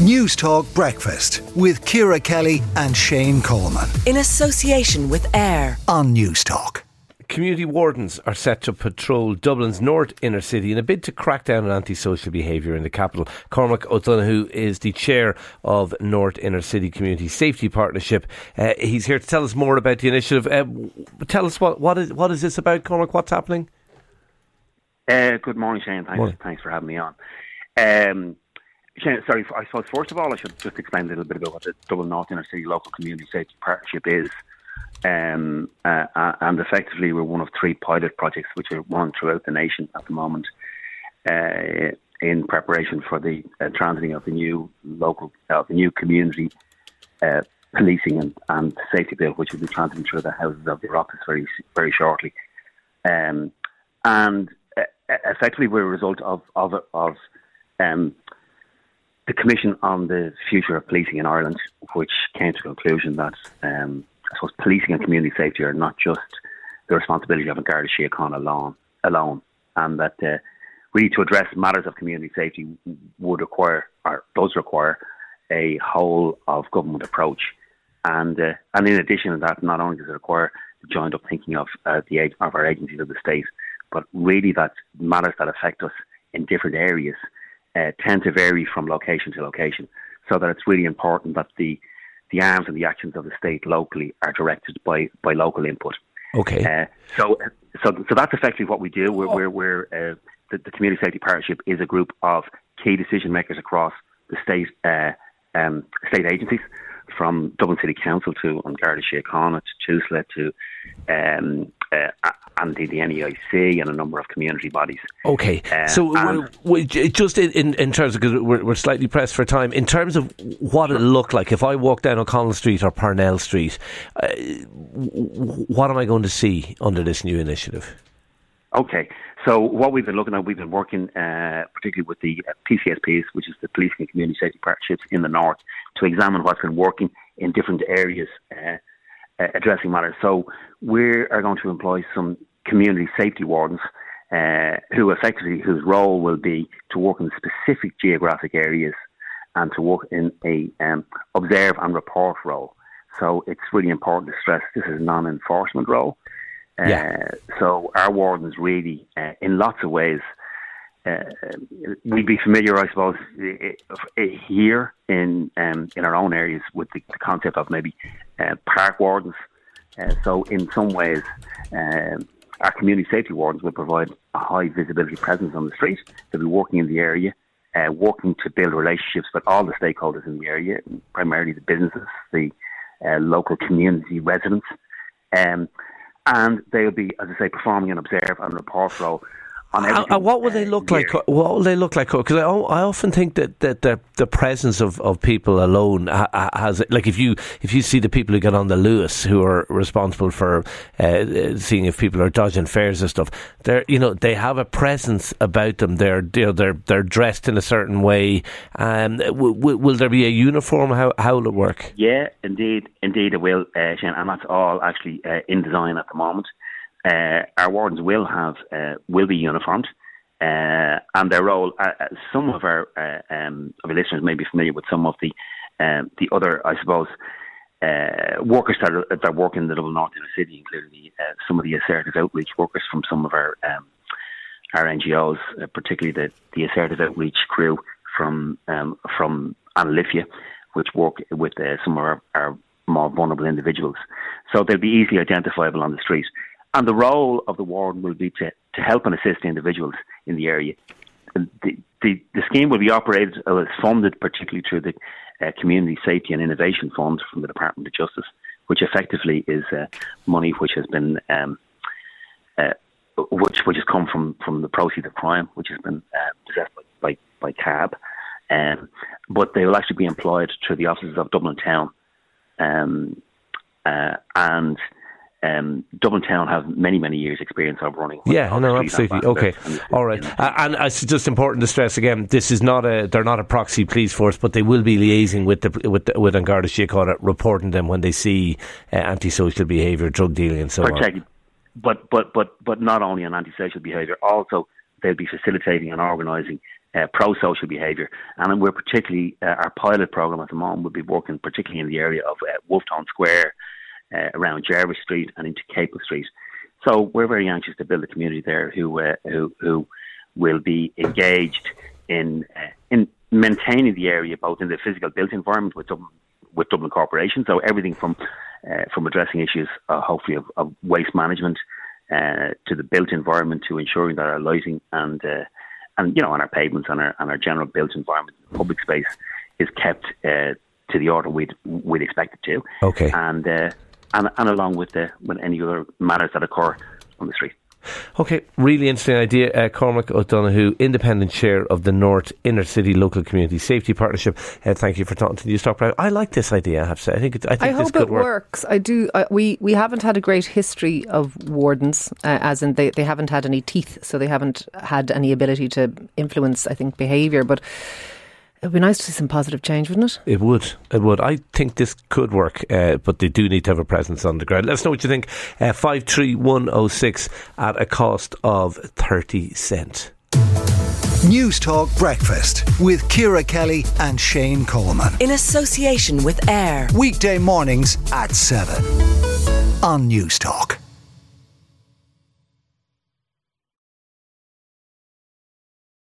News Talk Breakfast with Ciara Kelly and Shane Coleman. In association with AIR on News Talk. Community wardens are set to patrol Dublin's north inner city in a bid to crack down on antisocial behaviour in the capital. Cormac O'Donoghue is the chair of North Inner City Community Safety Partnership. Uh, he's here to tell us more about the initiative. Uh, tell us what, what, is, what is this about, Cormac? What's happening? Uh, good morning, Shane. Thanks, morning. thanks for having me on. Um, sorry, I suppose first of all, I should just explain a little bit about what the Dublin North Inner City Local Community Safety Partnership is. Um, uh, uh, and effectively, we're one of three pilot projects which are run throughout the nation at the moment uh, in preparation for the uh, transiting of the new local, uh, the new community uh, policing and, and, safety bill, which will be transiting through the houses of the Oireachtas very, very shortly. Um, and effectively, we're a result of of, of um, the Commission on the Future of Policing in Ireland, which came to the conclusion that um, I suppose policing and community safety are not just the responsibility of an Garda Síochána alone, alone, and that uh, really to address matters of community safety would require, or does require, a whole of government approach. And uh, and in addition to that, not only does it require the joined up thinking of uh, the of our agencies of the state, but really that matters that affect us in different areas uh, tend to vary from location to location. So that it's really important that the the arms and the actions of the state locally are directed by, by local input. Okay. Uh, so, so, so that's effectively what we do. We're, we're, we're uh, the, the, Community Safety Partnership is a group of key decision makers across the state uh, um, state agencies, from Dublin City Council to An Garda Síochána to TUSLA to um, uh, and the, the NEIC and a number of community bodies. Okay, uh, so just in, in terms of because we're, we're slightly pressed for time, in terms of what it looked like if I walk down O'Connell Street or Parnell Street, uh, what am I going to see under this new initiative? Okay, so what we've been looking at, we've been working uh, particularly with the uh, PCSPs, which is the Policing and Community Safety Partnerships in the North, to examine what's been working in different areas uh, uh addressing matters. So we are going to employ some community safety wardens uh, who effectively whose role will be to work in specific geographic areas and to work in a um, observe and report role. So it's really important to stress this is a non-enforcement role. Uh, yeah. so our wardens really, uh, in lots of ways, uh, we'd be familiar, I suppose, here in um, in our own areas with the, the concept of maybe uh, park wardens. Uh, so in some ways, um, our community safety wardens will provide a high visibility presence on the street. They'll be working in the area, uh, working to build relationships with all the stakeholders in the area, primarily the businesses, the uh, local community residents. Um, and they'll be, as I say, performing an observe and report role and what will they look like? What will they look like? Because I, I often think that, that the, the presence of, of people alone has like if you if you see the people who get on the Luas who are responsible for uh, seeing if people are dodging fares and stuff, they're you know they have a presence about them. They're you know, they're they're dressed in a certain way. Um, w- w- will there be a uniform? How how will it work? Yeah, indeed, indeed it will, uh, Shane, and that's all actually uh, in design at the moment uh, our wardens will have uh, will be uniformed, uh, and their role. Uh, uh, some of our uh, um, listeners may be familiar with some of the um, the other, I suppose, workers that, are, that work in the Dublin North City, including the, some of the assertive outreach workers from some of our um, our NGOs, particularly the the assertive outreach crew from um, from Ana Liffey, which work with some of our, our more vulnerable individuals. So they'll be easily identifiable on the street. And the role of the warden will be to, to help and assist individuals in the area. The, the, the scheme will be operated or uh, funded particularly through the uh, Community Safety and Innovation Fund from the Department of Justice, which effectively is uh, money which has been um, uh, which which has come from, from the proceeds of crime, which has been uh, possessed by by, by CAB, um, but they will actually be employed through the offices of Dublin Town, um, uh, and um, Dublin Town have many, many years' experience of running. Yeah, no, absolutely. Okay, all right. Uh, and it's just important to stress again: this is not a they're not a proxy police force, but they will be liaising with the with the, with An Garda Síochána, reporting them when they see uh, antisocial behaviour, drug dealing, and so on. But but but but not only on antisocial behaviour, also they'll be facilitating and organising uh, pro-social behaviour. And we're particularly, uh, our pilot programme at the moment will be working particularly in the area of uh, Wolfe Tone Square, uh, around Jervis Street and into Capel Street. So we're very anxious to build a community there who uh, who, who will be engaged in uh, in maintaining the area both in the physical built environment with Dublin, with Dublin Corporation. So everything from from addressing issues, hopefully of, of, waste management, to the built environment, to ensuring that our lighting and and you know on our pavements and our and our general built environment, public space is kept uh, to the order we'd we'd expect it to. Okay. And uh, and and along with the with any other matters that occur on the street. Okay, really interesting idea. Uh, Cormac O'Donoghue, independent chair of the North Inner City Local Community Safety Partnership. Uh, thank you for talking to the Newstalk. I like this idea. I have to say. I think. It, I think I hope it work. works. I do. Uh, we we haven't had a great history of wardens, uh, as in they they haven't had any teeth, so they haven't had any ability to influence. I think behaviour, but It'd be nice to see some positive change, wouldn't it? It would. It would. I think this could work, uh, but they do need to have a presence on the ground. Let us know what you think. Uh, 53106 at a cost of 30 cent. News Talk Breakfast with Ciara Kelly and Shane Coleman. In association with AIR. Weekday mornings at 7 on Newstalk.